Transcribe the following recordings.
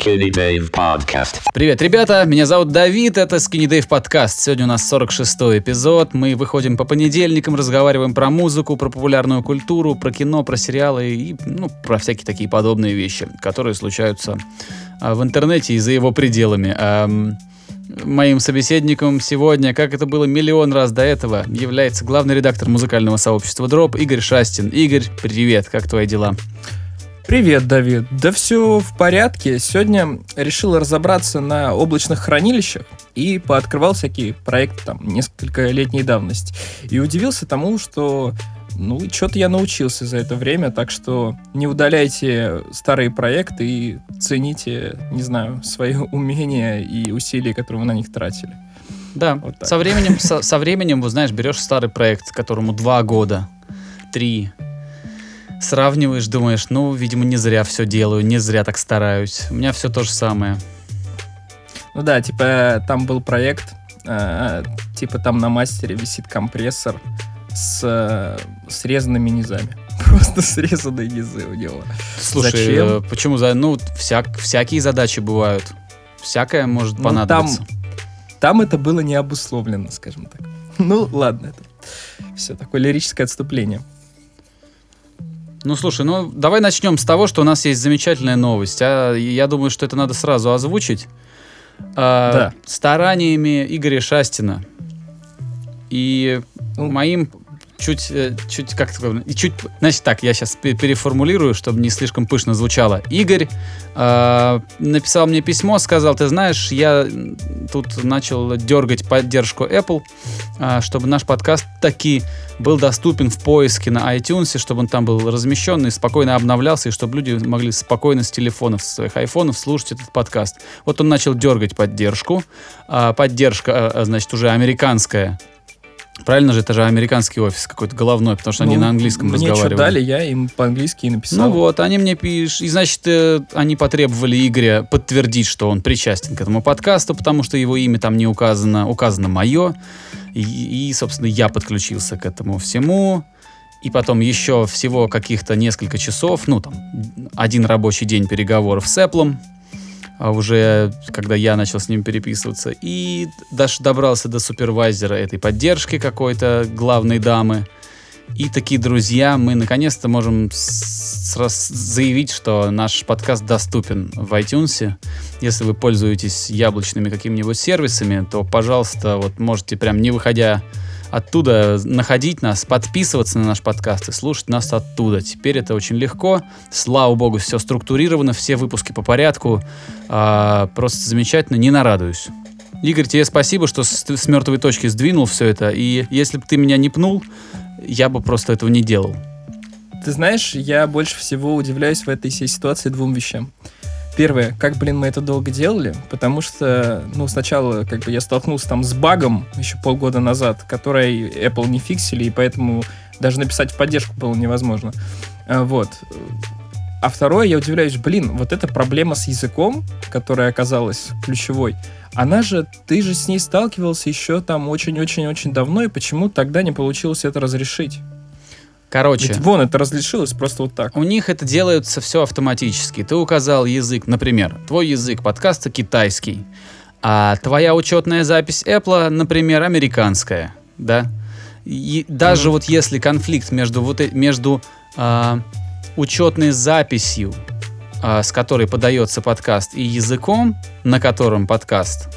Skinny Dave Podcast. Привет, ребята, меня зовут Давид, это Skinny Dave Podcast. Сегодня у нас 46-й эпизод. Мы выходим по понедельникам, разговариваем про музыку, про популярную культуру, про кино, про сериалы и ну, про всякие такие подобные вещи, которые случаются а, в интернете и за его пределами. Ам, Моим собеседником сегодня, как это было миллион раз до этого, является главный редактор музыкального сообщества Дроп Игорь Шастин. Игорь, привет, как твои дела? Привет, Давид. Да все в порядке. Сегодня решил разобраться на облачных хранилищах и пооткрывал всякие проекты там несколько летней давности. И удивился тому, что ну, что-то я научился за это время, так что не удаляйте старые проекты и цените, не знаю, свои умения и усилия, которые вы на них тратили. Да, Вот так. со временем, со, со временем, вот знаешь, берешь старый проект, которому два года, три, сравниваешь, думаешь, ну, видимо, не зря все делаю, не зря так стараюсь. У меня все то же самое. Ну да, типа там был проект, э, типа там на мастере висит компрессор с э, срезанными низами. Просто срезанные низы у него. Слушай, Зачем? э, почему за, ну, всяк, всякие задачи бывают. Всякое может Ну, понадобиться. Там это было не обусловлено, скажем так. Ну, ладно, это все такое лирическое отступление. Ну, слушай, ну, давай начнем с того, что у нас есть замечательная новость. А я думаю, что это надо сразу озвучить. А, Да. Стараниями Игоря Шастина и Ну. моим чуть, э, чуть, как и чуть, значит так, я сейчас переформулирую, чтобы не слишком пышно звучало. Игорь а, написал мне письмо, сказал, ты знаешь, я тут начал дергать поддержку Apple, а, чтобы наш подкаст таки был доступен в поиске на iTunes, чтобы он там был размещен и спокойно обновлялся, и чтобы люди могли спокойно с телефонов, с своих айфонов слушать этот подкаст. Вот он начал дергать поддержку. А, поддержка, а, а, значит, уже американская. Правильно же, это же американский офис какой-то головной, потому что они Ну, на английском Мне разговаривали. дали, я им по-английски и написал. Ну вот, они мне пишут. И значит, э, они потребовали Игоря подтвердить, что он причастен к этому подкасту, потому что его имя там не указано, указано мое. И, и, собственно, я подключился к этому всему. И потом еще всего каких-то несколько часов, ну там, один рабочий день переговоров с Apple, уже когда я начал с ним переписываться, и даже добрался до супервайзера этой поддержки какой-то главной дамы. И такие друзья, мы наконец-то можем заявить, что наш подкаст доступен в iTunes. Если вы пользуетесь яблочными какими-нибудь сервисами, то, пожалуйста, вот можете прям не выходя оттуда находить нас, подписываться на наш подкаст и слушать нас оттуда. Теперь это очень легко. Слава богу, все структурировано, все выпуски по порядку. А, просто замечательно, не нарадуюсь. Игорь, тебе спасибо, что с, с мертвой точки сдвинул все это. И если бы ты меня не пнул, я бы просто этого не делал. Ты знаешь, я больше всего удивляюсь в этой всей ситуации двум вещам. Первое, как, блин, мы это долго делали, потому что, ну, сначала, как бы, я столкнулся там с багом еще полгода назад, который Apple не фиксили, и поэтому даже написать в поддержку было невозможно. А, Вот. А второе, я удивляюсь, блин, вот эта проблема с языком, которая оказалась ключевой, она же, ты же с ней сталкивался еще там очень-очень-очень давно, и почему тогда не получилось это разрешить? Короче, Ведь вон, это разрешилось просто вот так. у них это делается все автоматически. Ты указал язык, например, твой язык подкаста китайский, а твоя учетная запись Apple, например, американская, да? И даже Мгм. вот если конфликт между вот э- между а, учетной записью, а, с которой подается подкаст, и языком, на котором подкаст,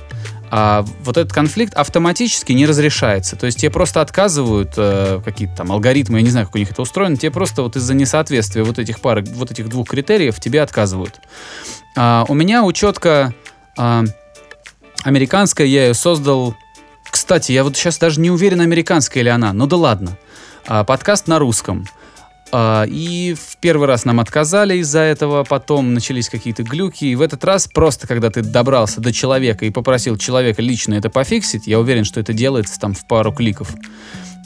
а вот этот конфликт автоматически не разрешается. То есть тебе просто отказывают э, какие-то там алгоритмы, я не знаю, как у них это устроено, тебе просто вот из-за несоответствия вот этих пар, вот этих двух критериев тебе отказывают. А, у меня учетка а, американская, я ее создал. Кстати, я вот сейчас даже не уверен, американская или она. Ну да ладно. А, подкаст на русском. А, и в первый раз нам отказали из-за этого, потом начались какие-то глюки, и в этот раз просто, когда ты добрался до человека и попросил человека лично это пофиксить, я уверен, что это делается там в пару кликов.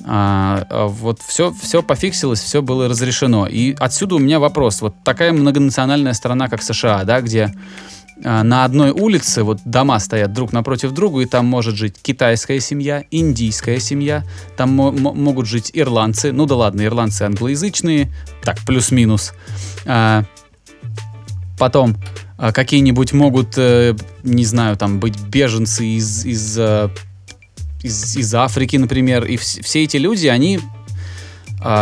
А, а вот все, все пофиксилось, все было разрешено. И отсюда у меня вопрос. Вот такая многонациональная страна, как США, да, где на одной улице вот дома стоят друг напротив друга, и там может жить китайская семья, индийская семья, там мо- мо- могут жить ирландцы, ну да ладно, ирландцы англоязычные, так, плюс-минус. А, Потом а, какие-нибудь могут, э, не знаю, там быть беженцы из, из, э, из, из Африки, например. И вс- все эти люди, они а,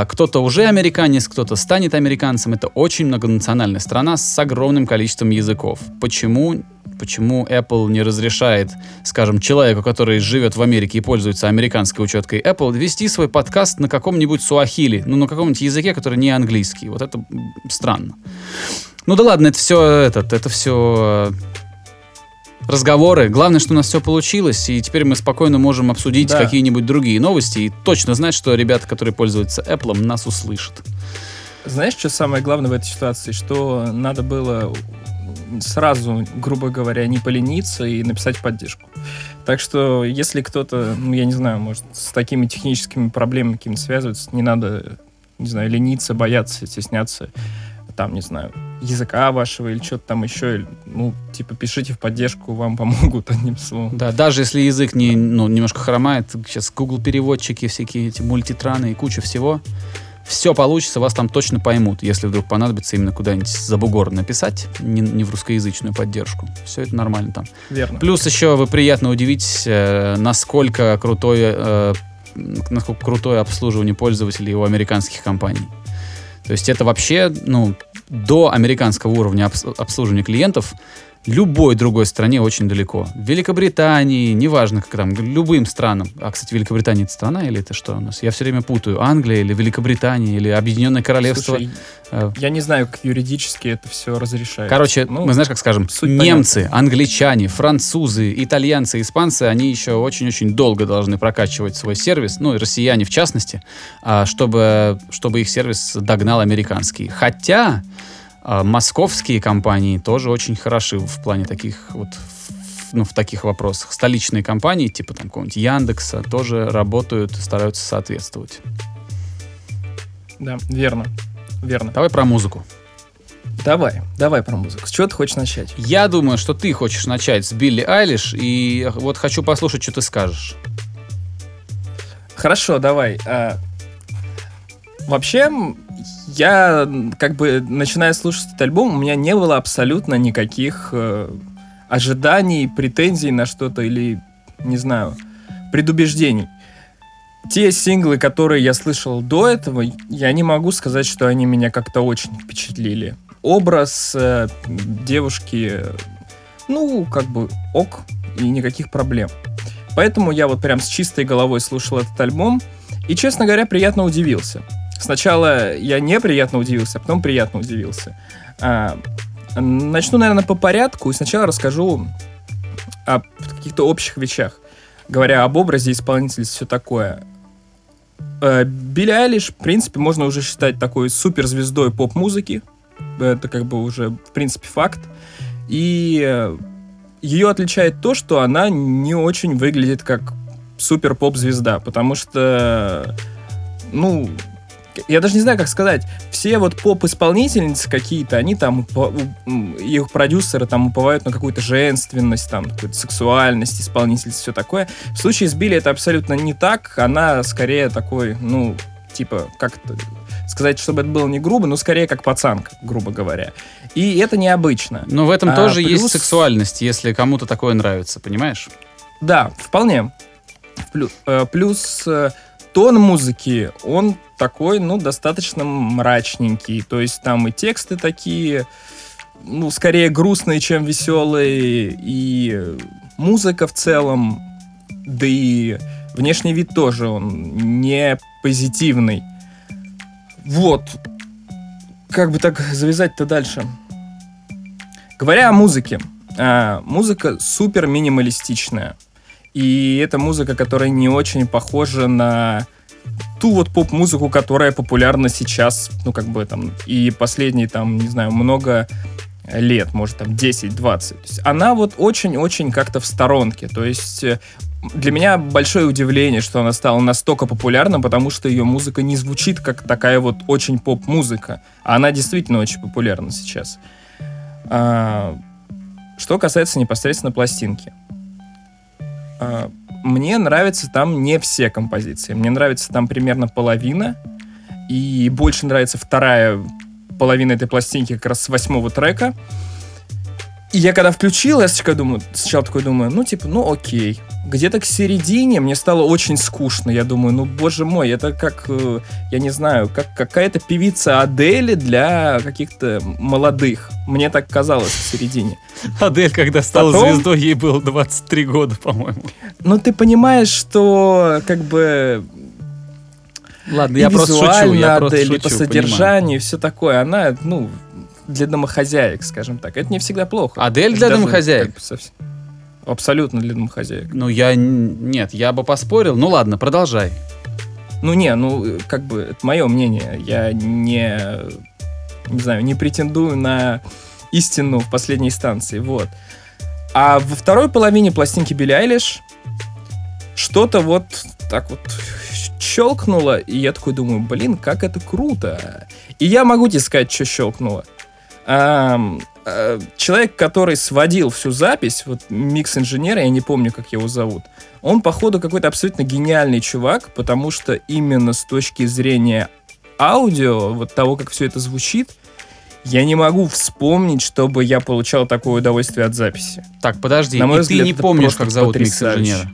кто-то уже американец, кто-то станет американцем. Это очень многонациональная страна с огромным количеством языков. Почему, почему Apple не разрешает, скажем, человеку, который живет в Америке и пользуется американской учеткой Apple, вести свой подкаст на каком-нибудь суахили, ну, на каком-нибудь языке, который не английский? Вот это странно. Ну да ладно, это все этот, это все разговоры. Главное, что у нас все получилось, и теперь мы спокойно можем обсудить Да. какие-нибудь другие новости и точно знать, что ребята, которые пользуются Apple, нас услышат. Знаешь, что самое главное в этой ситуации? Что надо было сразу, грубо говоря, не полениться и написать поддержку. Так что, если кто-то, ну, я не знаю, может, с такими техническими проблемами какими связывается, не надо, не знаю, лениться, бояться, стесняться, там, не знаю, языка вашего или что-то там еще. или, Ну, типа, пишите в поддержку, вам помогут одним словом. Да, даже если язык не, ну, немножко хромает, сейчас Google переводчики, всякие эти мультитраны и куча всего, все получится, вас там точно поймут, если вдруг понадобится именно куда-нибудь за бугор написать, не, не в русскоязычную поддержку. Все это нормально там. Верно. Плюс еще вы приятно удивитесь, э, насколько крутое, э, насколько крутое обслуживание пользователей у американских компаний. То есть это вообще, ну, до американского уровня обс- обслуживания клиентов любой другой стране очень далеко. В Великобритании, неважно, как там, любым странам. А, кстати, Великобритания это страна или это что у нас? Я все время путаю. Англия или Великобритания или Объединенное Королевство. Слушай, Э, я не знаю, как юридически это все разрешается. Короче, Ну, мы знаешь, как скажем, немцы, англичане, французы, итальянцы, испанцы, они еще очень-очень долго должны прокачивать свой сервис, ну и россияне в частности, а, чтобы, чтобы их сервис догнал американский. Хотя а, московские компании тоже очень хороши в плане таких вот ну, в таких вопросах. Столичные компании, типа там какого-нибудь Яндекса, тоже работают, стараются соответствовать. Да, верно. Верно. Давай про музыку. Давай, давай про музыку. С чего ты хочешь начать? Я думаю, что ты хочешь начать с Билли Айлиш, и вот хочу послушать, что ты скажешь. Хорошо, давай. А, Вообще, я как бы начиная слушать этот альбом, у меня не было абсолютно никаких э, ожиданий, претензий на что-то или, не знаю, предубеждений. Те синглы, которые я слышал до этого, я не могу сказать, что они меня как-то очень впечатлили. Образ э, девушки, ну, как бы ок, и никаких проблем. Поэтому я вот прям с чистой головой слушал этот альбом, и, честно говоря, приятно удивился. Сначала я неприятно удивился, а потом приятно удивился. А, начну, наверное, по порядку, и сначала расскажу о каких-то общих вещах. Говоря об образе исполнительницы, все такое. Э, Билли Айлиш, в принципе, можно уже считать такой суперзвездой поп-музыки. Это как бы уже, в принципе, факт. И э, ее отличает то, что она не очень выглядит как супер поп-звезда, потому что, ну, я даже не знаю, как сказать, все вот поп-исполнительницы какие-то, они там, их продюсеры там уповают на какую-то женственность, там, какую-то сексуальность исполнительницы, все такое. В случае с Билли это абсолютно не так, она скорее такой, ну, типа, как сказать, чтобы это было не грубо, но скорее как пацанка, грубо говоря. И это необычно. Но в этом А, тоже плюс- есть сексуальность, если кому-то такое нравится, понимаешь? Да, вполне. Э, Плюс э, тон музыки, он такой, ну, достаточно мрачненький. То есть там и тексты такие, ну, скорее грустные, чем веселые. И музыка в целом, да и внешний вид тоже, он не позитивный. Вот. Как бы так завязать-то дальше? Говоря о музыке, а, музыка супер минималистичная. И это музыка, которая не очень похожа на ту вот поп-музыку, которая популярна сейчас, ну, как бы там, и последние, там, не знаю, много лет, может, там, 10-20. То есть она вот очень-очень как-то в сторонке. То есть э, для меня большое удивление, что она стала настолько популярна, потому что ее музыка не звучит как такая вот очень поп-музыка. А она действительно очень популярна сейчас. А, что касается непосредственно пластинки. А, Мне нравятся там не все композиции. Мне нравится там примерно половина. И больше нравится вторая половина этой пластинки как раз с восьмого трека. И я когда включил, я сначала думаю, сначала такой думаю, ну, типа, ну, окей. Где-то к середине мне стало очень скучно. Я думаю, ну, боже мой, это как, э, я не знаю, как какая-то певица Адели для каких-то молодых. Мне так казалось в середине. Адель, когда стала Потом- звездой, ей было 23 года, по-моему. Ну, ты понимаешь, что, как бы, Ладно, и я просто шучу, я просто Адель, и шучу, по понимаю. содержанию, и все такое, она, ну, для домохозяек, скажем так. Это не всегда плохо. Адель Это для даже, домохозяек? как бы, совсем- Абсолютно для домохозяек. Ну, я... Нет, я бы поспорил. Ну, ладно, продолжай. Ну не, ну как бы это мое мнение. Я не, не знаю, не претендую на истину в последней инстанции. Вот. А во второй половине пластинки Билли Айлиш что-то вот так вот щелкнуло, и я такой думаю, блин, как это круто. И я могу тебе сказать, что щелкнуло. Э, человек, который сводил всю запись, вот микс-инженер, я не помню, как его зовут, он, походу, какой-то абсолютно гениальный чувак, потому что именно с точки зрения аудио, вот того, как все это звучит, я не могу вспомнить, чтобы я получал такое удовольствие от записи. Так, подожди, На мой и взгляд, ты не помнишь, как зовут микс-инженера?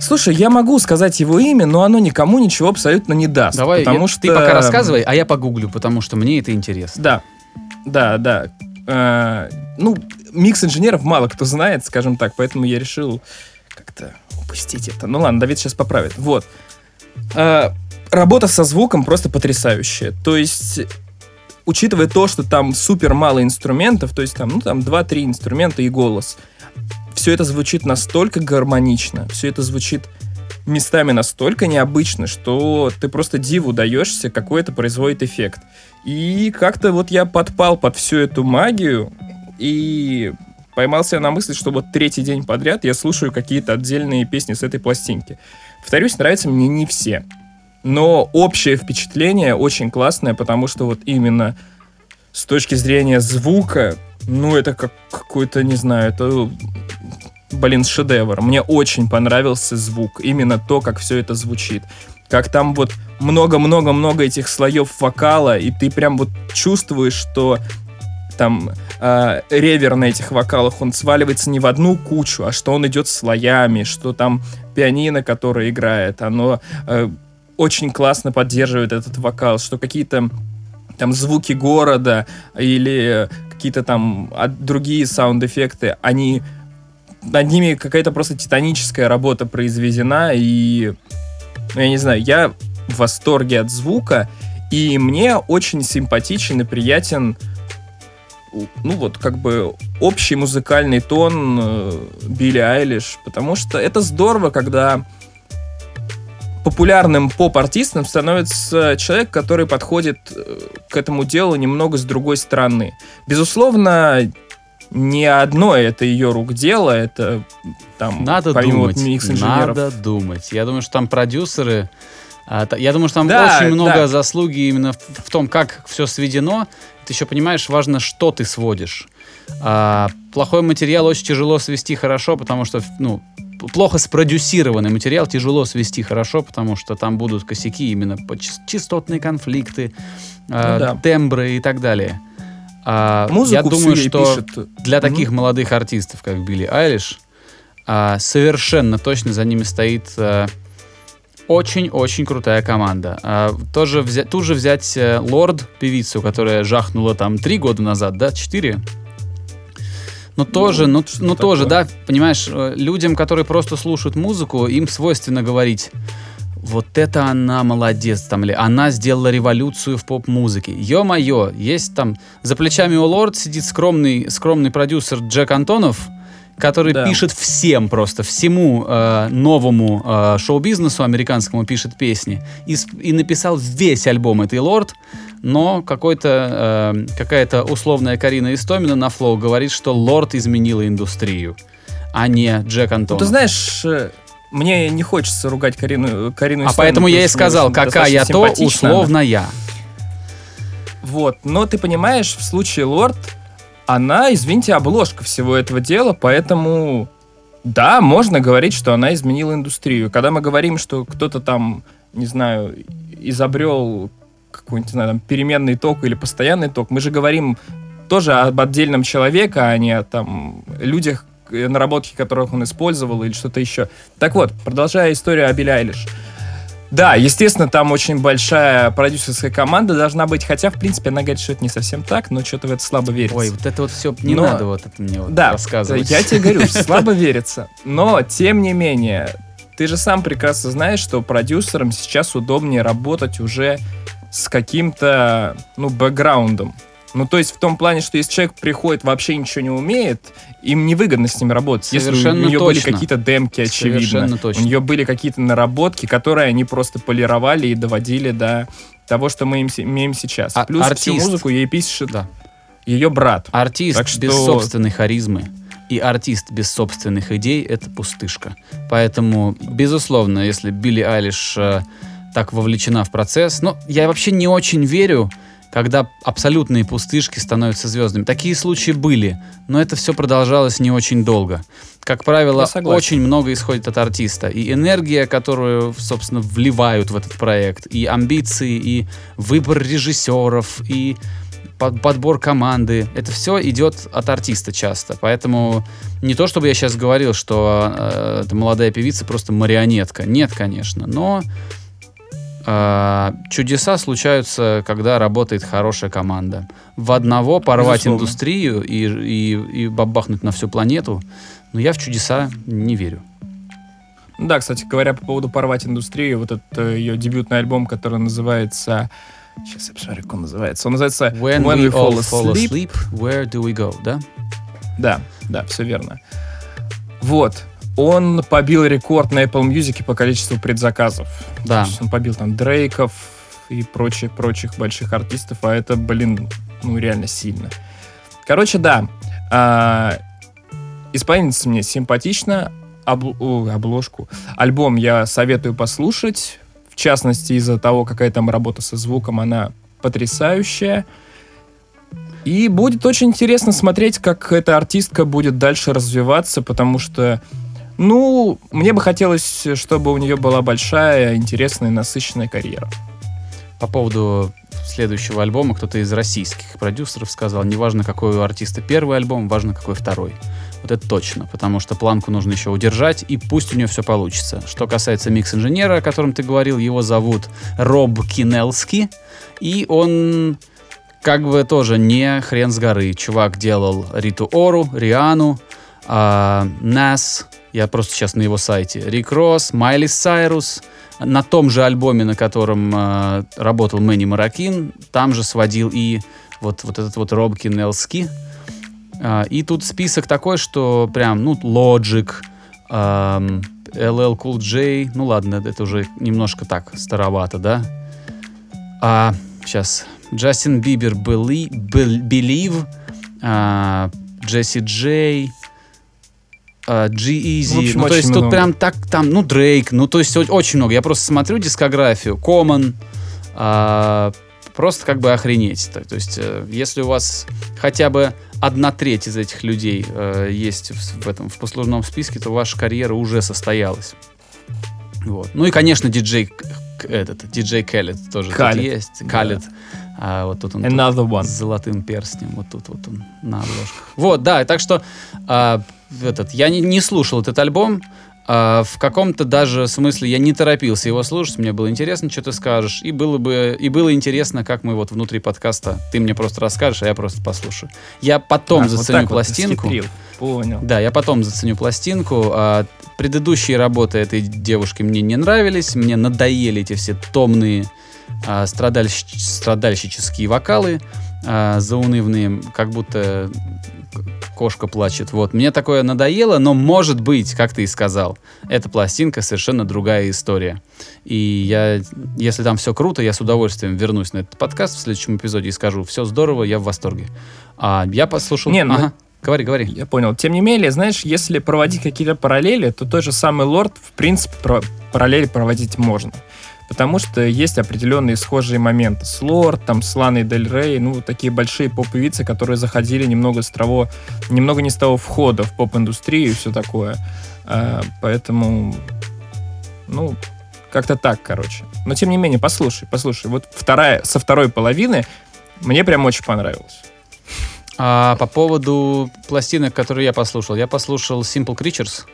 Слушай, я могу сказать его имя, но оно никому ничего абсолютно не даст. Давай, потому я- что... ты пока рассказывай, а я погуглю, потому что мне это интересно. Да, да, да. Э, ну, микс инженеров мало кто знает, скажем так, поэтому я решил как-то упустить это. Ну ладно, Давид сейчас поправит. Вот. Э, работа со звуком просто потрясающая. То есть, учитывая то, что там супер мало инструментов, то есть там, ну, там 2-3 инструмента и голос, все это звучит настолько гармонично, все это звучит местами настолько необычно, что ты просто диву даешься, какой это производит эффект. И как-то вот я подпал под всю эту магию и поймался на мысли, что вот третий день подряд я слушаю какие-то отдельные песни с этой пластинки. Повторюсь, нравятся мне не все. Но общее впечатление очень классное, потому что вот именно с точки зрения звука, ну это как какой-то, не знаю, это, блин, шедевр. Мне очень понравился звук, именно то, как все это звучит. Как там вот много-много-много этих слоев вокала, и ты прям вот чувствуешь, что там э, ревер на этих вокалах, он сваливается не в одну кучу, а что он идет слоями, что там пианино, которое играет, оно э, очень классно поддерживает этот вокал, что какие-то там звуки города или какие-то там другие саунд-эффекты, они над ними какая-то просто титаническая работа произведена, и ну, я не знаю, я в восторге от звука, и мне очень симпатичен и приятен ну вот как бы общий музыкальный тон э, Билли Айлиш, потому что это здорово, когда популярным поп-артистом становится человек, который подходит э, к этому делу немного с другой стороны. Безусловно, не одно это ее рук дело, это там Надо помимо вот думать, микс-инженеров. надо думать. Я думаю, что там продюсеры... а, Я думаю, что там Да, очень много да. заслуги именно в, в том, как все сведено. Ты еще понимаешь, важно, что ты сводишь. А, плохой материал очень тяжело свести хорошо, потому что, ну, плохо спродюсированный материал тяжело свести хорошо, потому что там будут косяки именно по частотные конфликты, а, Ну да. тембры и так далее. А, Музыку я думаю, что пишет. для таких молодых артистов, как Билли Айлиш, а, совершенно точно за ними стоит а, очень-очень крутая команда. А, тоже взя- тут же взять э, Лорд, певицу, которая жахнула там три года назад, да, четыре? Ну, тоже, ну, что ну тоже, да, понимаешь, э, людям, которые просто слушают музыку, им свойственно говорить, вот это она молодец, там, или она сделала революцию в поп-музыке. Ё-моё, есть там, за плечами у Лорд сидит скромный, скромный продюсер Джек Антонов, который Да. пишет всем просто, всему э, новому э, шоу-бизнесу американскому пишет песни. И, и написал весь альбом этой Лорд, но какой-то, э, какая-то условная Карина Истомина на флоу говорит, что Лорд изменила индустрию, а не Джек Ну, Антонов. ты знаешь, э, мне не хочется ругать Карину, Карину а поэтому я и сказал, какая то симпатична она. условно я. Вот, но ты понимаешь, в случае Лорд, она, извините, обложка всего этого дела, поэтому да, можно говорить, что она изменила индустрию. Когда мы говорим, что кто-то там, не знаю, изобрел какой-нибудь, не знаю, там, переменный ток или постоянный ток, мы же говорим тоже об отдельном человеке, а не о там людях, наработки которых он использовал или что-то еще. Так вот, продолжая историю о Билли Айлиш. Да, естественно, там очень большая продюсерская команда должна быть, хотя, в принципе, она говорит, что это не совсем так, но что-то в это слабо верится. Ой, вот это вот все не Но- надо вот это мне вот да, рассказывать. я тебе говорю, слабо верится. Но, тем не менее, ты же сам прекрасно знаешь, что продюсерам сейчас удобнее работать уже с каким-то, ну, бэкграундом. Ну, то есть в том плане, что если человек приходит, вообще ничего не умеет, им невыгодно с ним работать. Если у Совершенно нее были точно. какие-то демки, очевидно. Совершенно точно. У нее были какие-то наработки, которые они просто полировали и доводили до того, что мы имеем сейчас. А- Плюс всю артист. музыку ей пишет Да. ее брат. Артист Так что- без собственной харизмы и артист без собственных идей — это пустышка. Поэтому, безусловно, если Билли Айлиш э, так вовлечена в процесс... Ну, я вообще не очень верю, когда абсолютные пустышки становятся звездами. Такие случаи были, но это все продолжалось не очень долго. Как правило, очень много исходит от артиста. И энергия, которую, собственно, вливают в этот проект, и амбиции, и выбор режиссеров, и под- подбор команды. Это все идет от артиста часто. Поэтому не то, чтобы я сейчас говорил, что э, эта молодая певица просто марионетка. Нет, конечно. Но чудеса случаются, когда работает хорошая команда. В одного порвать Безусловно. индустрию и, и, и бабахнуть на всю планету, но я в чудеса не верю. Ну Да, кстати говоря, по поводу порвать индустрию, вот этот э, ее дебютный альбом, который называется... Сейчас я посмотрю, как он называется. Он называется When, we, all fall asleep, where do we go, да? Да, да, все верно. Вот. Он побил рекорд на Apple Music по количеству предзаказов. Да. То есть он побил там Дрейков и прочих, прочих больших артистов, а это, блин, ну реально сильно. Короче, да. а, исполнительница мне симпатична. Обл- о, обложку. Альбом я советую послушать. В частности, из-за того, какая там работа со звуком, она потрясающая. И будет очень интересно смотреть, как эта артистка будет дальше развиваться, потому что, ну, мне бы хотелось, чтобы у нее была большая, интересная, насыщенная карьера. По поводу следующего альбома кто-то из российских продюсеров сказал, неважно какой у артиста первый альбом, важно какой второй. Вот это точно, потому что планку нужно еще удержать, и пусть у нее все получится. Что касается микс-инженера, о котором ты говорил, его зовут Роб Кинелски, и он как бы тоже не хрен с горы. Чувак делал Риту Ору, Риану, а, Нас, я просто сейчас на его сайте, Рик Росс, Майли Сайрус, на том же альбоме, на котором э, работал Мэнни Маракин, там же сводил и вот, вот этот вот Роб Кинелски. А, и тут список такой, что прям, ну, Logic, эм, LL Cool J, ну ладно, это уже немножко так старовато, да? А, сейчас. Джастин Бибер Belie- Bel- Believe, а, Джесси Джей, G-Eazy. В общем, ну, то есть тут много. прям так, там, ну, Дрейк, ну, то есть очень много. Я просто смотрю дискографию, Common, а, просто как бы охренеть. То, есть, э, если у вас хотя бы одна треть из этих людей э, есть в, в этом в послужном списке, то ваша карьера уже состоялась. Вот. Ну и, конечно, диджей этот, диджей Кэллет тоже тут Khaled, есть. да. Калет. А, вот тут он тут Another one. с золотым перстнем. Вот тут вот он на обложках. Вот, да, так что а, этот, я не, не слушал этот альбом. А, в каком-то даже смысле я не торопился его слушать. Мне было интересно, что ты скажешь. И было бы и было интересно, как мы вот внутри подкаста ты мне просто расскажешь, а я просто послушаю. Я потом вот заценю вот пластинку. схитрил. Понял. Да, я потом заценю пластинку. А предыдущие работы этой девушки мне не нравились. Мне надоели эти все томные а, страдальщ- страдальщические вокалы а, заунывные, как будто кошка плачет. Вот. Мне такое надоело, но может быть, как ты и сказал, эта пластинка совершенно другая история. И я, если там все круто, я с удовольствием вернусь на этот подкаст в следующем эпизоде и скажу, все здорово, я в восторге. А я послушал... Не, ну- Ага. Говори, говори. Я понял. Тем не менее, знаешь, если проводить какие-то параллели, то тот же самый Лорд, в принципе, про- параллели проводить можно. Потому что есть определенные схожие моменты. С Лорд, там, с Ланой Дель Рей, ну, такие большие поп-певицы, которые заходили немного с того, немного не с того входа в поп-индустрию и все такое. А, поэтому, ну, как-то так, короче. Но, тем не менее, послушай, послушай. Вот вторая, со второй половины мне прям очень понравилось. А по поводу пластинок, которые я послушал, я послушал Simple Creatures.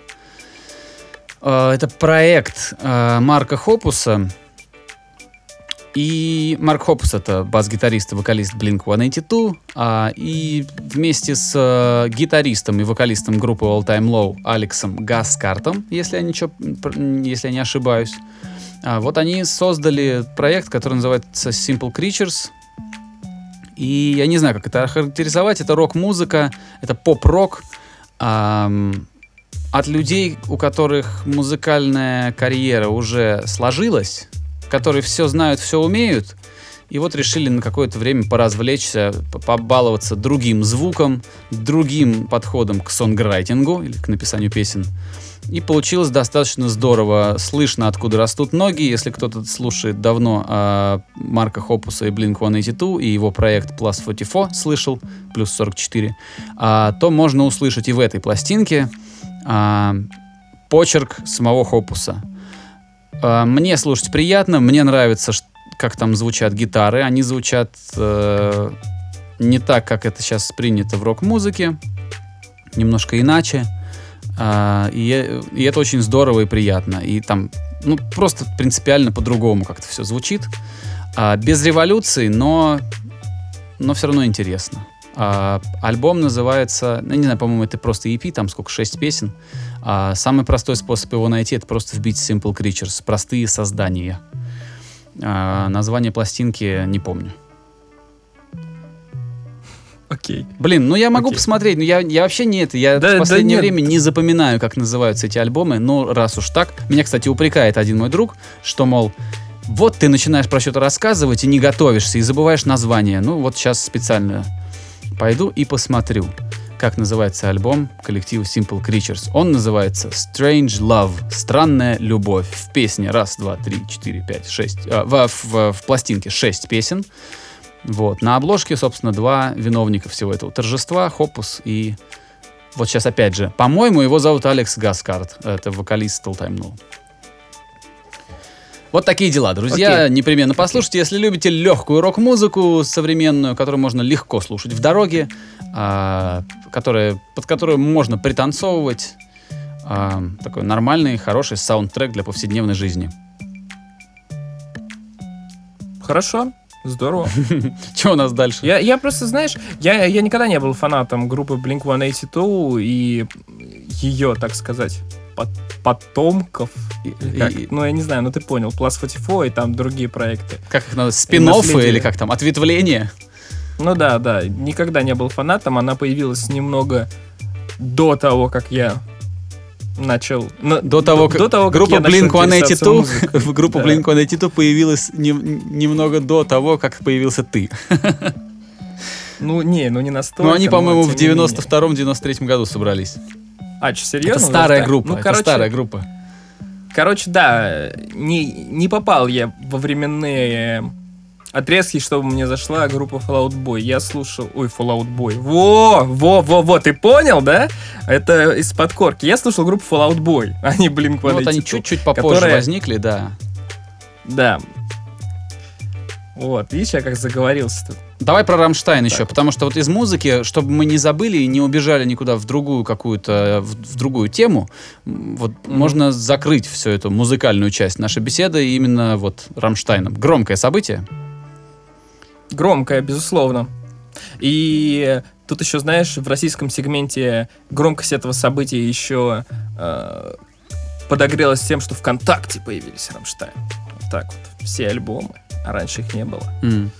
А, это проект а, Марка Хопуса. И Марк Хопус это бас-гитарист и вокалист Blink-182. А, и вместе с гитаристом и вокалистом группы All Time Low Алексом Гаскартом, если я, ничего, если я не ошибаюсь, вот они создали проект, который называется Simple Creatures. И я не знаю, как это охарактеризовать. Это рок-музыка, это поп-рок. Ам, от людей, у которых музыкальная карьера уже сложилась, которые все знают, все умеют, и вот решили на какое-то время поразвлечься, побаловаться другим звуком, другим подходом к сонграйтингу или к написанию песен. И получилось достаточно здорово. Слышно, откуда растут ноги. Если кто-то слушает давно а, Марка Хопуса и Blink-182 и его проект Plus 44 слышал, плюс 44, а, то можно услышать и в этой пластинке а, почерк самого Хопуса. Мне слушать приятно, мне нравится, как там звучат гитары. Они звучат э, не так, как это сейчас принято в рок-музыке, немножко иначе. А, и, и это очень здорово и приятно. И там, ну, просто принципиально по-другому как-то все звучит. А, без революции, но, но все равно интересно. А, альбом называется, ну, не знаю, по-моему, это просто EP, там сколько, шесть песен. А, самый простой способ его найти, это просто вбить Simple Creatures, простые создания. А, название пластинки не помню. Окей. Блин, ну я могу Окей. посмотреть, но я, я вообще не это. Я Да- в да последнее нет. время не запоминаю, как называются эти альбомы. Но раз уж так. Меня, кстати, упрекает один мой друг, что, мол, вот ты начинаешь про что-то рассказывать и не готовишься, и забываешь название. Ну, вот сейчас специально пойду и посмотрю, как называется альбом коллектива Simple Creatures. Он называется Strange Love. Странная любовь. В песне раз, два, три, четыре, пять, шесть. а, в, в- в пластинке шесть песен. Вот. На обложке, собственно, два виновника всего этого торжества, Хопус и... Вот сейчас опять же, по-моему, его зовут Алекс Гаскарт. Это вокалист Still Time No. Вот такие дела, друзья. Окей. Непременно послушайте, если любите легкую рок-музыку современную, которую можно легко слушать в дороге, а, которая, под которую можно пританцовывать. а, такой нормальный, хороший саундтрек для повседневной жизни. Хорошо. Здорово. Что у нас дальше? Я, я просто, знаешь, я, я никогда не был фанатом группы Blink-182 и ее, так сказать, пот- потомков. И- и- Ну, я не знаю, ну ты понял. Plus 44 и там другие проекты. как их надо? спин или как там? Ответвление? Ну да, да, никогда не был фанатом. Она появилась немного до того, как я начал... ну, До того, как до того, как группа я начал интересоваться Blink-182, музыкой. группа Да. Blink-182 появилась нем- немного до того, как появился ты. Ну, не, ну не настолько. Ну, они, но по-моему, в тем не менее. 92-93 году собрались. А, что, серьезно? Это старая Даже так? группа, Ну, это короче, старая группа. Короче, да, не, не попал я во временные отрезки, чтобы мне зашла группа Fallout Boy. Я слушал... Ой, Fallout Boy. Во, во, во, во, ты понял, да? Это из-под корки. Я слушал группу Fallout Boy, а не Blink-182. Ну, вот они чуть-чуть попозже которая- возникли, да. Да. Вот, видишь, я как заговорился-то. Давай про Рамштайн еще, вот. потому что вот из музыки, чтобы мы не забыли и не убежали никуда в другую какую-то, в, в другую тему, вот Мгм. можно закрыть всю эту музыкальную часть нашей беседы именно вот Рамштайном. Громкое событие. Громкая, безусловно. И тут еще, знаешь, в российском сегменте громкость этого события еще э, подогрелась тем, что ВКонтакте появились Рамштайн. Вот так вот. Все альбомы. А раньше их не было. М.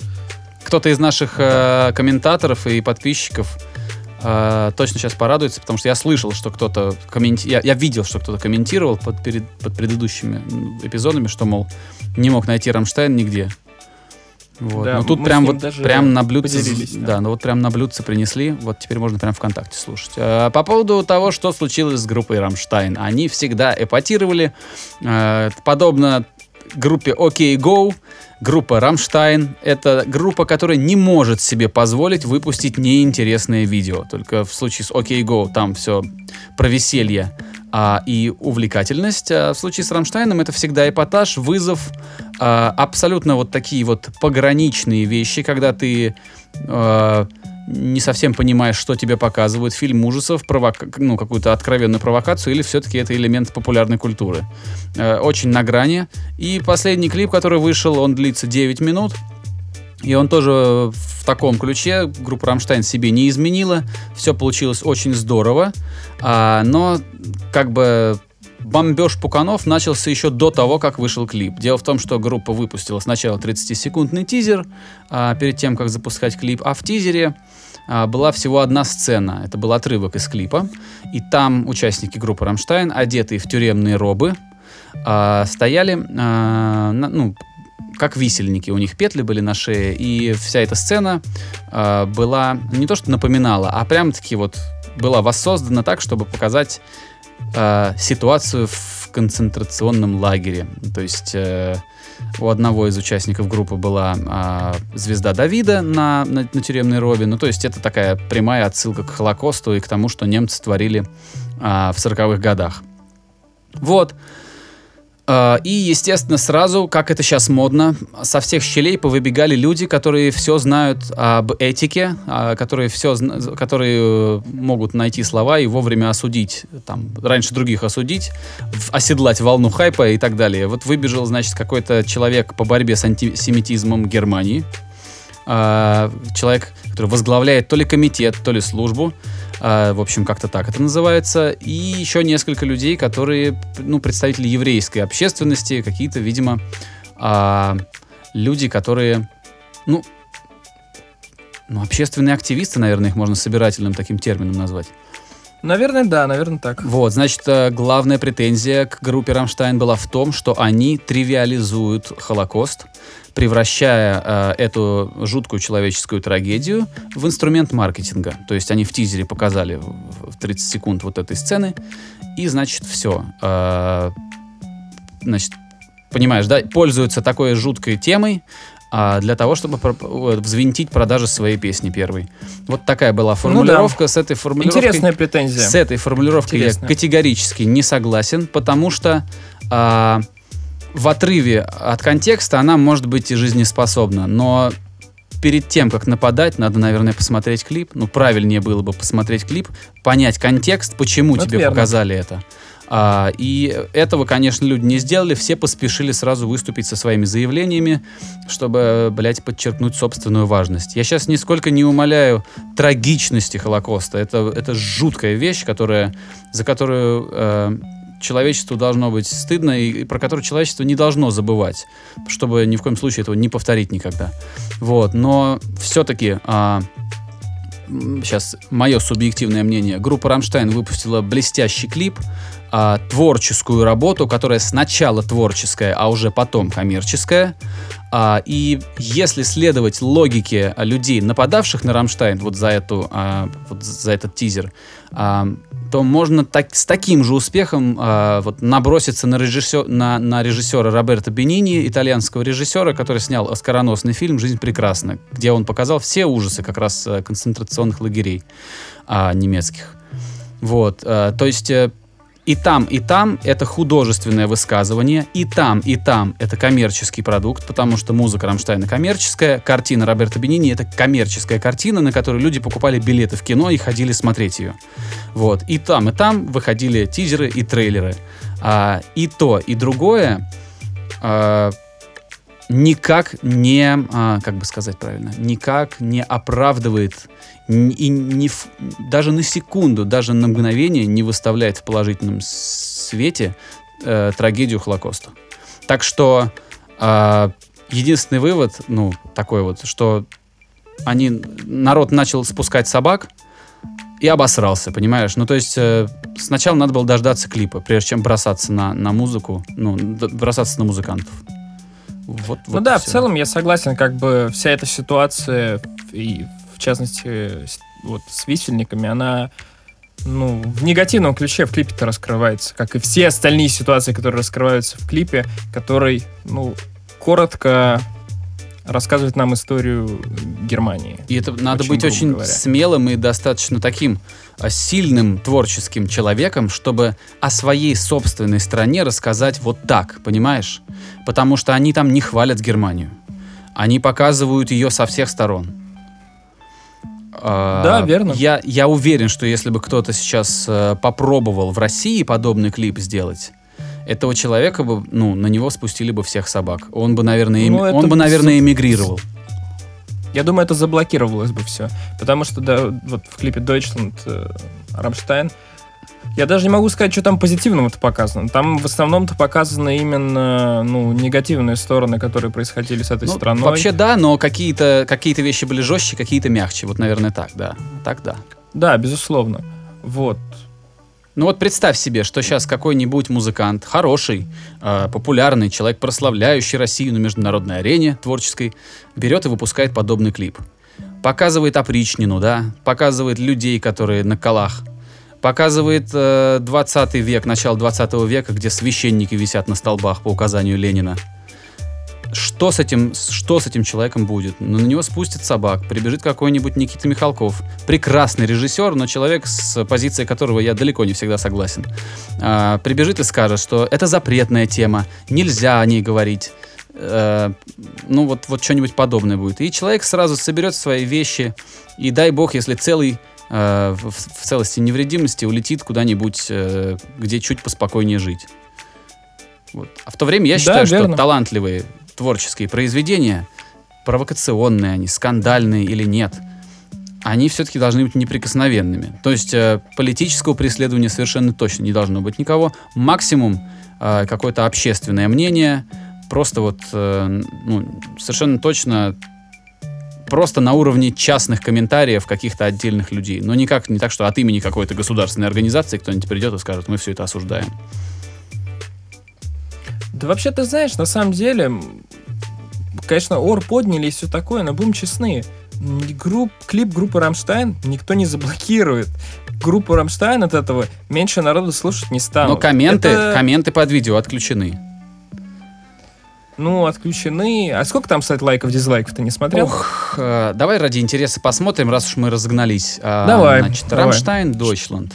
Кто-то из наших э, комментаторов и подписчиков э, точно сейчас порадуется, потому что я слышал, что кто-то комменти... я, я видел, что кто-то комментировал под, перед, под предыдущими эпизодами, что, мол, не мог найти Рамштайн нигде. Вот. Да, Но тут мы прям вот прям на блюдце, да. да. ну вот прям на блюдце принесли, вот теперь можно прям ВКонтакте слушать. Э, по поводу того, что случилось с группой Рамштайн, они всегда эпатировали, э, подобно группе OK Go, группа Рамштайн — это группа, которая не может себе позволить выпустить неинтересное видео. Только в случае с OK Go там все про веселье а, и увлекательность. А в случае с Рамштайном это всегда эпатаж, вызов, а, абсолютно вот такие вот пограничные вещи, когда ты а, не совсем понимаешь, что тебе показывают, фильм ужасов, провока... ну, какую-то откровенную провокацию, или все-таки это элемент популярной культуры. Э, очень на грани. И последний клип, который вышел, он длится 9 минут. И он тоже в таком ключе. Группа Рамштайн себе не изменила. Все получилось очень здорово. А, но как бы бомбеж пуканов начался еще до того, как вышел клип. Дело в том, что группа выпустила сначала 30-секундный тизер а, перед тем, как запускать клип, а в тизере а, была всего одна сцена. Это был отрывок из клипа. И там участники группы Рамштайн, одетые в тюремные робы, а, стояли, а, на, ну, как висельники, у них петли были на шее, и вся эта сцена э, была не то что напоминала, а прям таки вот была воссоздана так, чтобы показать э, ситуацию в концентрационном лагере. То есть э, у одного из участников группы была э, звезда Давида на, на, на тюремной робе. Ну, то есть это такая прямая отсылка к Холокосту и к тому, что немцы творили э, в 40-х годах. Вот. Uh, и, естественно, сразу, как это сейчас модно, со всех щелей повыбегали люди, которые все знают об этике, uh, которые, все, которые могут найти слова и вовремя осудить, там, раньше других осудить, оседлать волну хайпа и так далее. Вот выбежал, значит, какой-то человек по борьбе с антисемитизмом Германии, uh, человек, который возглавляет то ли комитет, то ли службу, а, в общем, как-то так это называется. И еще несколько людей, которые, ну, представители еврейской общественности, какие-то, видимо, а, люди, которые, ну, ну, общественные активисты, наверное, их можно собирательным таким термином назвать. Наверное, да, наверное, так. Вот, значит, э, главная претензия к группе Рамштайн была в том, что они тривиализуют Холокост, превращая э, эту жуткую человеческую трагедию в инструмент маркетинга. То есть они в тизере показали в 30 секунд вот этой сцены, и, значит, все. Э, значит, понимаешь, да, пользуются такой жуткой темой, а, для того, чтобы взвинтить продажи своей песни первой. Вот такая была формулировка. Ну, да. С этой формулировкой... Интересная претензия. С этой формулировкой Интересная. я категорически не согласен, потому что а, в отрыве от контекста она может быть и жизнеспособна, но перед тем, как нападать, надо, наверное, посмотреть клип. Ну, правильнее было бы посмотреть клип, понять контекст, почему ну, тебе верно. показали это. А, и этого, конечно, люди не сделали. Все поспешили сразу выступить со своими заявлениями, чтобы, блядь, подчеркнуть собственную важность. Я сейчас нисколько не умоляю трагичности Холокоста. Это, это жуткая вещь, которая, за которую э, человечеству должно быть стыдно и, про которое человечество не должно забывать, чтобы ни в коем случае этого не повторить никогда. Вот, но все-таки а, сейчас мое субъективное мнение. Группа Рамштайн выпустила блестящий клип, а, творческую работу, которая сначала творческая, а уже потом коммерческая. А, и если следовать логике людей, нападавших на Рамштайн вот за эту, а, вот за этот тизер, а, то можно так, с таким же успехом э, вот, наброситься на, режиссер, на, на режиссера Роберто Бенини, итальянского режиссера, который снял оскароносный фильм «Жизнь прекрасна», где он показал все ужасы как раз э, концентрационных лагерей э, немецких. Вот, э, то есть э, и там, и там это художественное высказывание, и там, и там это коммерческий продукт, потому что музыка Рамштайна коммерческая, картина Роберта Бенини это коммерческая картина, на которую люди покупали билеты в кино и ходили смотреть ее. Вот. И там, и там выходили тизеры и трейлеры. А, и то, и другое а, никак не, а, как бы сказать правильно, никак не оправдывает и не даже на секунду, даже на мгновение не выставляет в положительном свете э, трагедию Холокоста. Так что э, единственный вывод, ну, такой вот, что они, народ начал спускать собак и обосрался, понимаешь? Ну, то есть э, сначала надо было дождаться клипа, прежде чем бросаться на, на музыку, ну, бросаться на музыкантов. Вот, ну вот да, все. в целом я согласен, как бы вся эта ситуация и в частности вот с висельниками, она ну, в негативном ключе в клипе-то раскрывается, как и все остальные ситуации, которые раскрываются в клипе, который, ну, коротко рассказывает нам историю Германии. И это надо очень быть очень говоря. смелым и достаточно таким сильным творческим человеком, чтобы о своей собственной стране рассказать вот так, понимаешь? Потому что они там не хвалят Германию. Они показывают ее со всех сторон. А, Да, верно. Я, я уверен, что если бы кто-то сейчас э, попробовал в России подобный клип сделать, этого человека бы, ну, на него спустили бы всех собак. Он бы, наверное, эми- Ну, он бы, наверное, эмигрировал. Я думаю, это заблокировалось бы все. Потому что, да, вот в клипе Deutschland э, Рамштайн, я даже не могу сказать, что там позитивного-то показано. Там в основном-то показаны именно, ну, негативные стороны, которые происходили с этой Ну, страной. Вообще да, но какие-то какие вещи были жестче, какие-то мягче. Вот, наверное, так, да. Так, да. Да, безусловно. Вот. Ну вот представь себе, что сейчас какой-нибудь музыкант, хороший, э, популярный, человек, прославляющий Россию на международной арене творческой, берет и выпускает подобный клип. Показывает опричнину, да, показывает людей, которые на колах, показывает э, 20 век, начало 20 века, где священники висят на столбах по указанию Ленина. Что с этим, что с этим человеком будет? Ну, на него спустят собак, прибежит какой-нибудь Никита Михалков. Прекрасный режиссер, но человек, с позицией которого я далеко не всегда согласен. А, прибежит и скажет, что это запретная тема, нельзя о ней говорить. Э, ну, вот, вот что-нибудь подобное будет. И человек сразу соберет свои вещи, и дай бог, если целый э, в, в целости невредимости улетит куда-нибудь, э, где чуть поспокойнее жить. Вот. А в то время я Да, считаю, что верно. талантливые творческие произведения, провокационные они, скандальные или нет, они все-таки должны быть неприкосновенными. То есть э, политического преследования совершенно точно не должно быть никого. Максимум э, какое-то общественное мнение, просто вот э, ну, совершенно точно просто на уровне частных комментариев каких-то отдельных людей. Но никак не так, что от имени какой-то государственной организации кто-нибудь придет и скажет, мы все это осуждаем. Да вообще, ты знаешь, на самом деле, конечно, ор подняли и все такое, но будем честны, групп, клип группы Рамштайн никто не заблокирует. Группу Рамштайн от этого меньше народу слушать не станут. Но комменты, Это, комменты под видео отключены. Ну, отключены. А сколько там, кстати, лайков, дизлайков ты не смотрел? Ох, э, давай ради интереса посмотрим, раз уж мы разогнались. А, Давай, Значит, давай. Рамштайн, Дойчланд.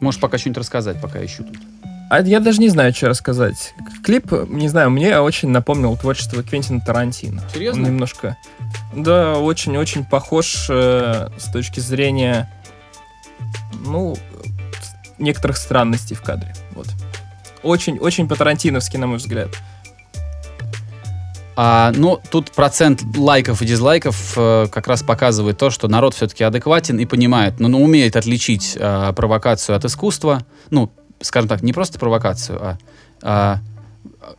Можешь пока что-нибудь рассказать, пока ищу тут. А я даже не знаю, что рассказать. Клип, не знаю, мне очень напомнил творчество Квентина Тарантино. Серьезно? Он немножко... Да, очень-очень похож э, с точки зрения, ну, некоторых странностей в кадре. Вот. Очень-очень по-тарантиновски, на мой взгляд. А, ну, тут процент лайков и дизлайков э, как раз показывает то, что народ все-таки адекватен и понимает, но ну, умеет отличить э, провокацию от искусства. Ну, скажем так, не просто провокацию, а, а,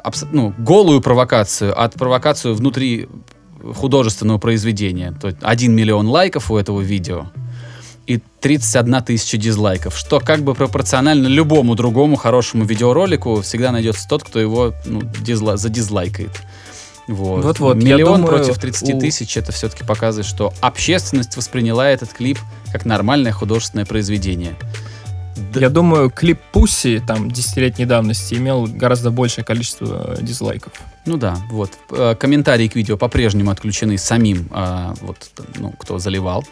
абс- ну, голую провокацию от провокацию внутри художественного произведения. То есть 1 миллион лайков у этого видео и 31 тысяча дизлайков, что как бы пропорционально любому другому хорошему видеоролику всегда найдется тот, кто его ну, дизла- задизлайкает. Вот. Вот-вот, я Миллион думаю, против 30 у- тысяч это все-таки показывает, что общественность восприняла этот клип как нормальное художественное произведение. Д- Я думаю, клип Пусси, там, десятилетней давности, имел гораздо большее количество э, дизлайков. Ну да, вот. Э, Комментарии к видео по-прежнему отключены самим, а, вот, ну, кто заливал.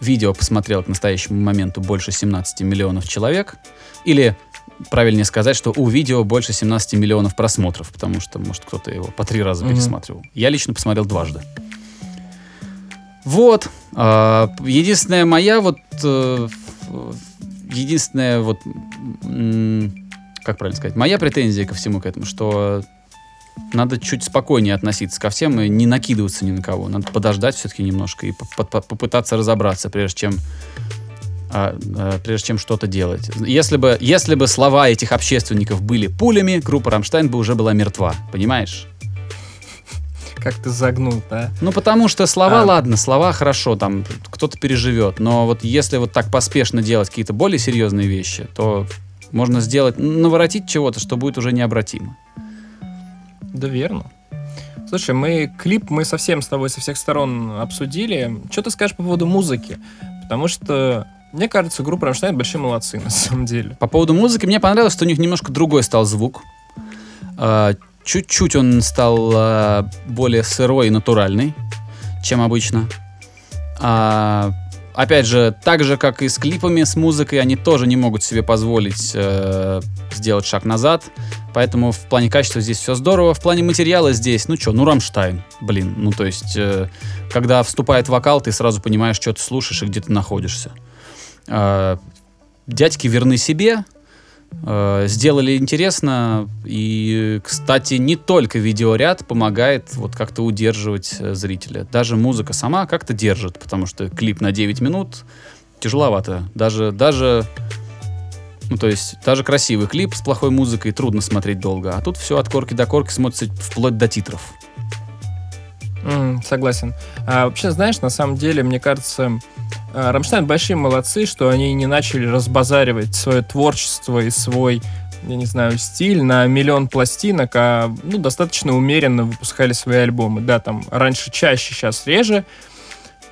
Видео посмотрел к настоящему моменту больше 17 миллионов человек. Или, правильнее сказать, что у видео больше 17 миллионов просмотров, потому что, может, кто-то его по три раза Мгм. пересматривал. Я лично посмотрел дважды. Вот. а, единственная моя вот... единственная вот... как правильно сказать? Моя претензия ко всему к этому, что надо чуть спокойнее относиться ко всем и не накидываться ни на кого. Надо подождать все-таки немножко и по- по- попытаться разобраться, прежде чем а, а, прежде чем что-то делать. Если бы, если бы слова этих общественников были пулями, группа Рамштайн бы уже была мертва. Понимаешь? Как ты загнул, да? Ну, потому что слова, А. ладно, слова хорошо, там кто-то переживет. Но вот если вот так поспешно делать какие-то более серьезные вещи, то можно сделать, наворотить чего-то, что будет уже необратимо. Да верно. Слушай, мы клип мы совсем с тобой со всех сторон обсудили. Что ты скажешь по поводу музыки? Потому что, мне кажется, группа Рамштайн большие молодцы, на самом деле. По поводу музыки, мне понравилось, что у них немножко другой стал звук. Чуть-чуть он стал а, более сырой и натуральный, чем обычно. А, опять же, так же, как и с клипами, с музыкой, они тоже не могут себе позволить э, сделать шаг назад. Поэтому в плане качества здесь все здорово. В плане материала здесь, ну что, ну Рамштайн, блин. Ну то есть, э, когда вступает вокал, ты сразу понимаешь, что ты слушаешь и где ты находишься. Э, дядьки верны себе, э, сделали интересно. И, кстати, не только видеоряд помогает вот как-то удерживать э, зрителя. Даже музыка сама как-то держит, потому что клип на 9 минут тяжеловато. Даже, даже ну, то есть, даже красивый клип с плохой музыкой трудно смотреть долго. А тут все от корки до корки смотрится вплоть до титров. М, согласен. А вообще, знаешь, на самом деле, мне кажется, Рамштайн большие молодцы, что они не начали разбазаривать свое творчество и свой, я не знаю, стиль на миллион пластинок, а ну, достаточно умеренно выпускали свои альбомы. Да, там раньше чаще, сейчас реже.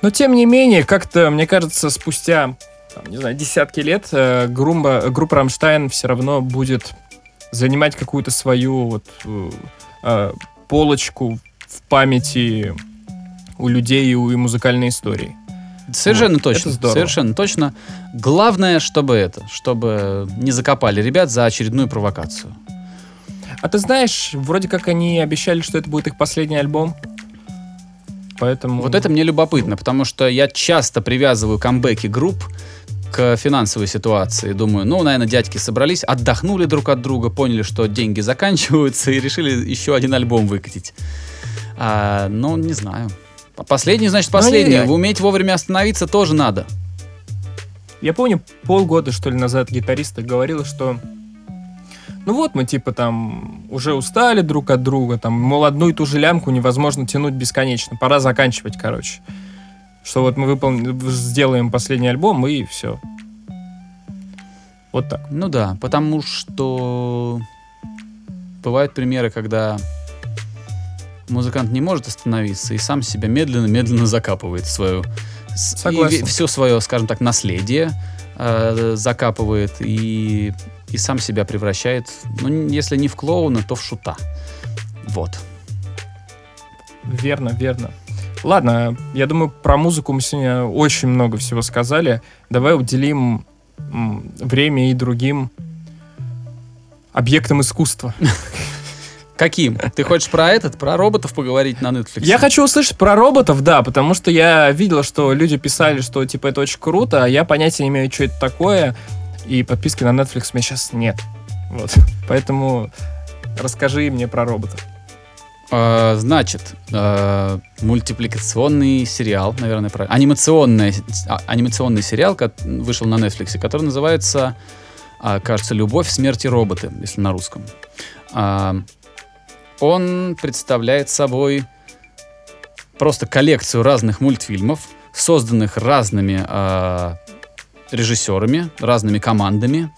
Но тем не менее, как-то, мне кажется, спустя, там, не знаю, десятки лет э, группа, группа Рамштайн все равно будет занимать какую-то свою вот э, э, полочку в памяти у людей и у музыкальной истории. Совершенно Вот, точно. это здорово. Совершенно точно. Главное, чтобы это, чтобы не закопали ребят за очередную провокацию. А ты знаешь, вроде как они обещали, что это будет их последний альбом. Поэтому... Вот это мне любопытно, потому что я часто привязываю камбэки групп к финансовой ситуации. Думаю, ну, наверное, дядьки собрались, отдохнули друг от друга, поняли, что деньги заканчиваются и решили еще один альбом выкатить. А, ну, не знаю. Последний, значит, последний. не- Вы уметь вовремя остановиться тоже надо. Я помню, полгода, что ли, назад гитариста говорил, что ну вот мы типа там уже устали друг от друга, там, мол, одну и ту же лямку невозможно тянуть бесконечно, пора заканчивать, короче. Что вот мы выполним, сделаем последний альбом и все. Вот так. Ну да, потому что бывают примеры, когда музыкант не может остановиться и сам себя медленно-медленно закапывает свою Согласен. все свое, скажем так, наследие э, закапывает и и сам себя превращает, ну если не в клоуна, то в шута. Вот. Верно, верно. Ладно, я думаю, про музыку мы сегодня очень много всего сказали. Давай уделим время и другим объектам искусства. Каким? Ты хочешь про этот, про роботов поговорить на Netflix? Я хочу услышать про роботов, да, потому что я видел, что люди писали, что типа это очень круто, а я понятия не имею, что это такое, и подписки на Netflix у меня сейчас нет. Вот. Поэтому расскажи мне про роботов. А, Значит, э, мультипликационный сериал, наверное, правильно. Анимационный, а, анимационный сериал ко- вышел на Netflix, который называется, а, кажется, «Любовь, смерть и роботы», если на русском. Он представляет собой просто коллекцию разных мультфильмов, созданных разными а, режиссерами, разными командами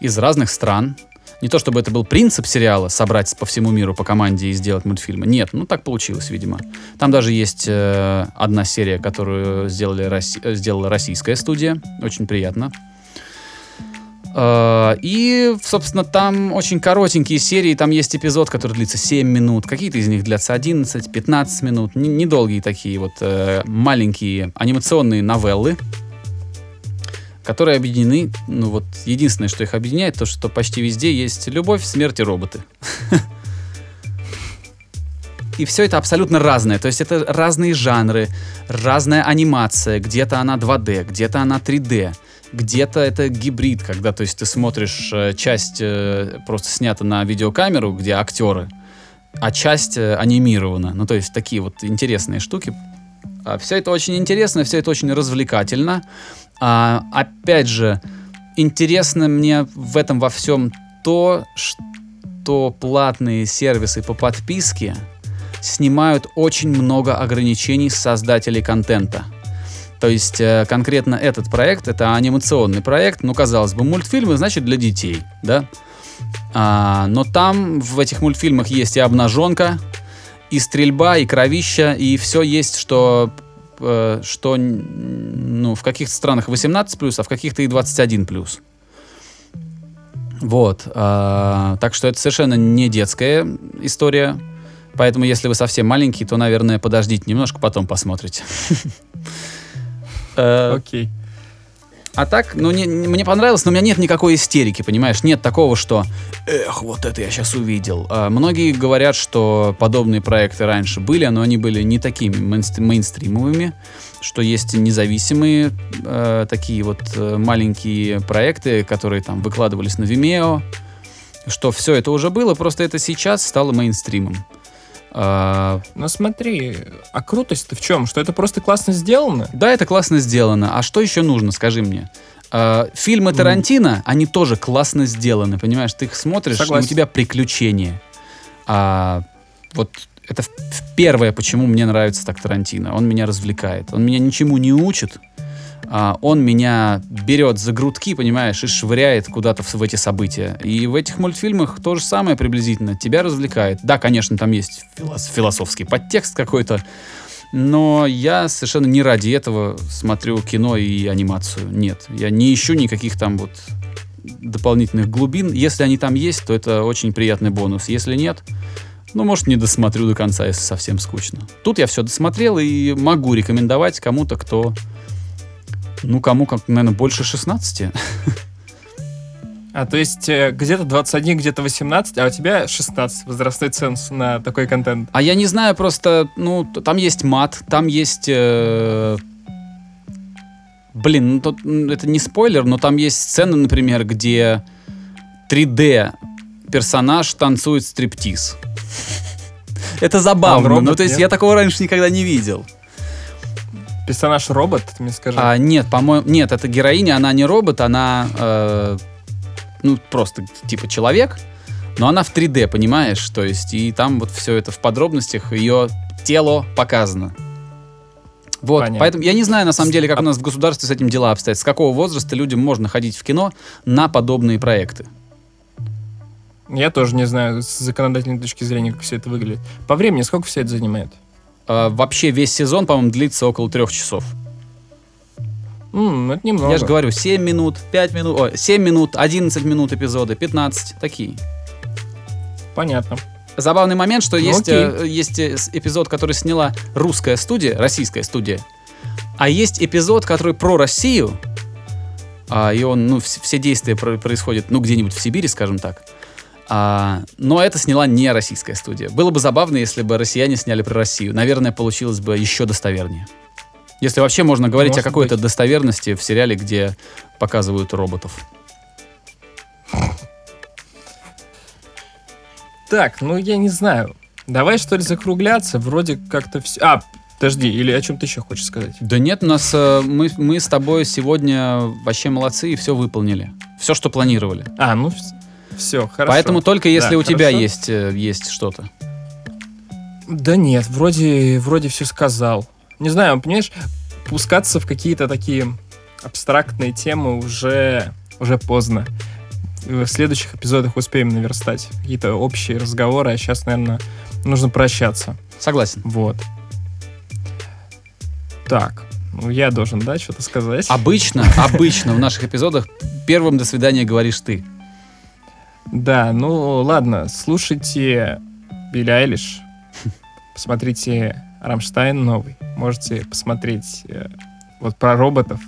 из разных стран. Не то чтобы это был принцип сериала собрать по всему миру по команде и сделать мультфильмы. Нет, ну так получилось, видимо. Там даже есть э, одна серия, которую сделали, э, сделала российская студия. Очень приятно. Э, И, собственно, там очень коротенькие серии. Там есть эпизод, который длится 7 минут. Какие-то из них длятся 11-15 минут. Н- Недолгие такие вот э, маленькие анимационные новеллы которые объединены, ну вот единственное, что их объединяет, то, что почти везде есть любовь, смерть и роботы. И все это абсолютно разное. То есть это разные жанры, разная анимация. Где-то она 2D, где-то она 3D. Где-то это гибрид, когда то есть ты смотришь э, часть э, просто снята на видеокамеру, где актеры, а часть э, анимирована. Ну, то есть такие вот интересные штуки. все это очень интересно, все это очень развлекательно. А, опять же, интересно мне в этом во всем то, что платные сервисы по подписке снимают очень много ограничений с создателей контента. То есть э, конкретно этот проект это анимационный проект, ну казалось бы мультфильмы значит для детей, да? А, но там в этих мультфильмах есть и обнаженка, и стрельба, и кровища, и все есть, что э, что ну, в каких-то странах 18+, а в каких-то и 21+. Вот. а, так что это совершенно не детская история. Поэтому, если вы совсем маленький, то, наверное, подождите немножко, потом посмотрите. Э, Окей. А так, ну, не- не- мне понравилось, но у меня нет никакой истерики, понимаешь? Нет такого, что «Эх, вот это я сейчас увидел». А, многие говорят, что подобные проекты раньше были, но они были не такими мейнст- мейнстримовыми, что есть независимые э, такие вот э, маленькие проекты, которые там выкладывались на Vimeo, что все это уже было, просто это сейчас стало мейнстримом. А, Но смотри, а крутость-то в чем? Что это просто классно сделано? Да, это классно сделано. А что еще нужно, скажи мне? А, фильмы. Тарантино, они тоже классно сделаны, понимаешь? Ты их смотришь, и у Согласен. тебя приключения. А, вот это первое, почему мне нравится так Тарантино. Он меня развлекает. Он меня ничему не учит. А, он меня берет за грудки, понимаешь, и швыряет куда-то в, эти события. И в этих мультфильмах то же самое приблизительно. Тебя развлекает. Да, конечно, там есть филос- философский подтекст какой-то, но я совершенно не ради этого смотрю кино и анимацию. Нет, я не ищу никаких там вот дополнительных глубин. Если они там есть, то это очень приятный бонус. Если нет, ну, может, не досмотрю до конца, если совсем скучно. Тут я все досмотрел и могу рекомендовать кому-то, кто... Ну, кому, как, наверное, больше 16. А то есть э, где-то 21, где-то 18, а у тебя 16 возрастной ценз на такой контент. А я не знаю, просто, ну, там есть мат, там есть... э, Блин, ну, тут, это не спойлер, но там есть сцена, например, где 3D персонаж танцует стриптиз. Это А, забавно. робот, Ну, то есть нет? я такого раньше никогда не видел. Персонаж робот, ты мне скажи. А, нет, по-моему, нет, это героиня, она не робот, она, э, ну, просто типа человек, но она в 3D, понимаешь? То есть, и там вот все это в подробностях, ее тело показано. Вот, Понятно. поэтому я не знаю, на самом деле, как А- у нас в государстве с этим дела обстоят. С какого возраста людям можно ходить в кино на подобные проекты? Я тоже не знаю с законодательной точки зрения, как все это выглядит. По времени сколько все это занимает? Э, вообще весь сезон, по-моему, длится около трех часов. Ну это немного. Я же говорю, 7 минут, 5 минут, ой, 7 минут, 11 минут эпизоды, 15, такие. Понятно. Забавный момент, что Ну, есть, э, есть э, эпизод, который сняла русская студия, российская студия, а есть эпизод, который про Россию, а, и он, ну, вс- все действия про- происходят, ну, где-нибудь в Сибири, скажем так. А, но это сняла не российская студия. Было бы забавно, если бы россияне сняли про Россию. Наверное, получилось бы еще достовернее. Если вообще можно говорить Может о какой-то быть. достоверности в сериале, где показывают роботов. Так, ну я не знаю. Давай что ли закругляться? Вроде как-то все. А, подожди, или о чем ты еще хочешь сказать? Да нет, у нас э, мы, мы с тобой сегодня вообще молодцы и все выполнили. Все, что планировали. А, ну все, хорошо. Поэтому только если Да, у тебя хорошо. есть, э, есть что-то. Да нет, вроде, вроде все сказал. Не знаю, понимаешь, пускаться в какие-то такие абстрактные темы уже, уже поздно. В следующих эпизодах успеем наверстать какие-то общие разговоры, а сейчас, наверное, нужно прощаться. Согласен. Вот. Так, ну я должен, да, что-то сказать? Обычно, обычно в наших эпизодах первым до свидания говоришь ты. Да, ну ладно, слушайте Билли Айлиш, посмотрите Рамштайн новый, можете посмотреть э, вот про роботов,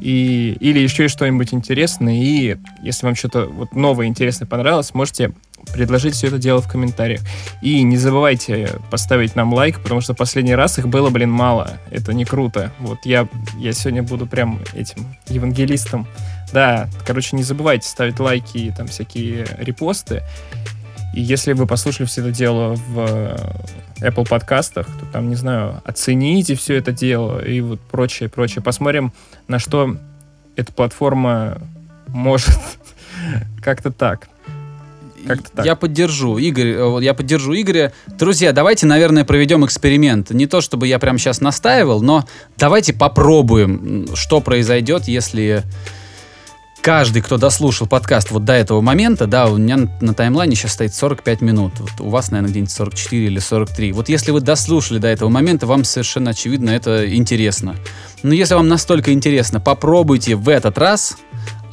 и, или еще и что-нибудь интересное, и если вам что-то вот новое интересное понравилось, можете предложить все это дело в комментариях. И не забывайте поставить нам лайк, потому что последний раз их было, блин, мало. Это не круто. Вот я, я сегодня буду прям этим евангелистом. Да, короче, не забывайте ставить лайки и там всякие репосты. И если вы послушали все это дело в э, Apple подкастах, то там, не знаю, оцените все это дело и вот прочее, прочее. Посмотрим, на что эта платформа может. Как-то так. Как-то так. Я поддержу Игорь, э, я поддержу Игоря. Друзья, давайте, наверное, проведем эксперимент. Не то, чтобы я прямо сейчас настаивал, но давайте попробуем, что произойдет, если каждый, кто дослушал подкаст вот до этого момента, да, у меня на, таймлайне сейчас стоит 45 минут, вот у вас, наверное, где-нибудь 44 или 43. Вот если вы дослушали до этого момента, вам совершенно очевидно это интересно. Но если вам настолько интересно, попробуйте в этот раз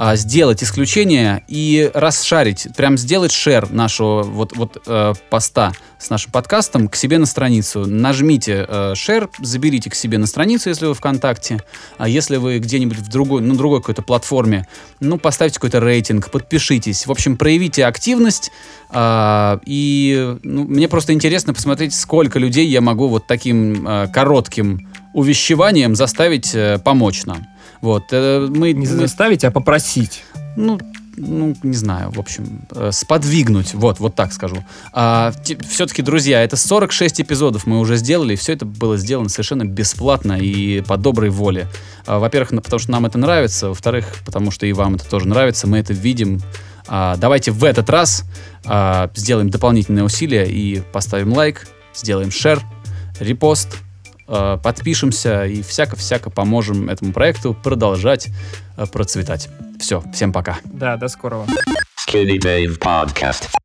а, сделать исключение и расшарить, прям сделать шер нашего вот, вот э, поста с нашим подкастом к себе на страницу. Нажмите э, заберите к себе на страницу, если вы ВКонтакте. А если вы где-нибудь в другой, на другой какой-то платформе, ну, поставьте какой-то рейтинг, подпишитесь. В общем, проявите активность. Э, и ну, мне просто интересно посмотреть, сколько людей я могу вот таким э, коротким увещеванием заставить э, помочь нам. Вот, э, мы, Не заставить, а попросить. ну, ну, не знаю, в общем, э, сподвигнуть, вот, вот так скажу. А, все-таки, друзья, это 46 эпизодов мы уже сделали, и все это было сделано совершенно бесплатно и по доброй воле. А, во-первых, потому что нам это нравится, во-вторых, потому что и вам это тоже нравится, мы это видим. А, давайте в этот раз а, сделаем дополнительные усилия и поставим лайк, сделаем шер, репост, подпишемся и всяко-всяко поможем этому проекту продолжать э, процветать. Все, всем пока. Да, до скорого. Skinny Dave Podcast.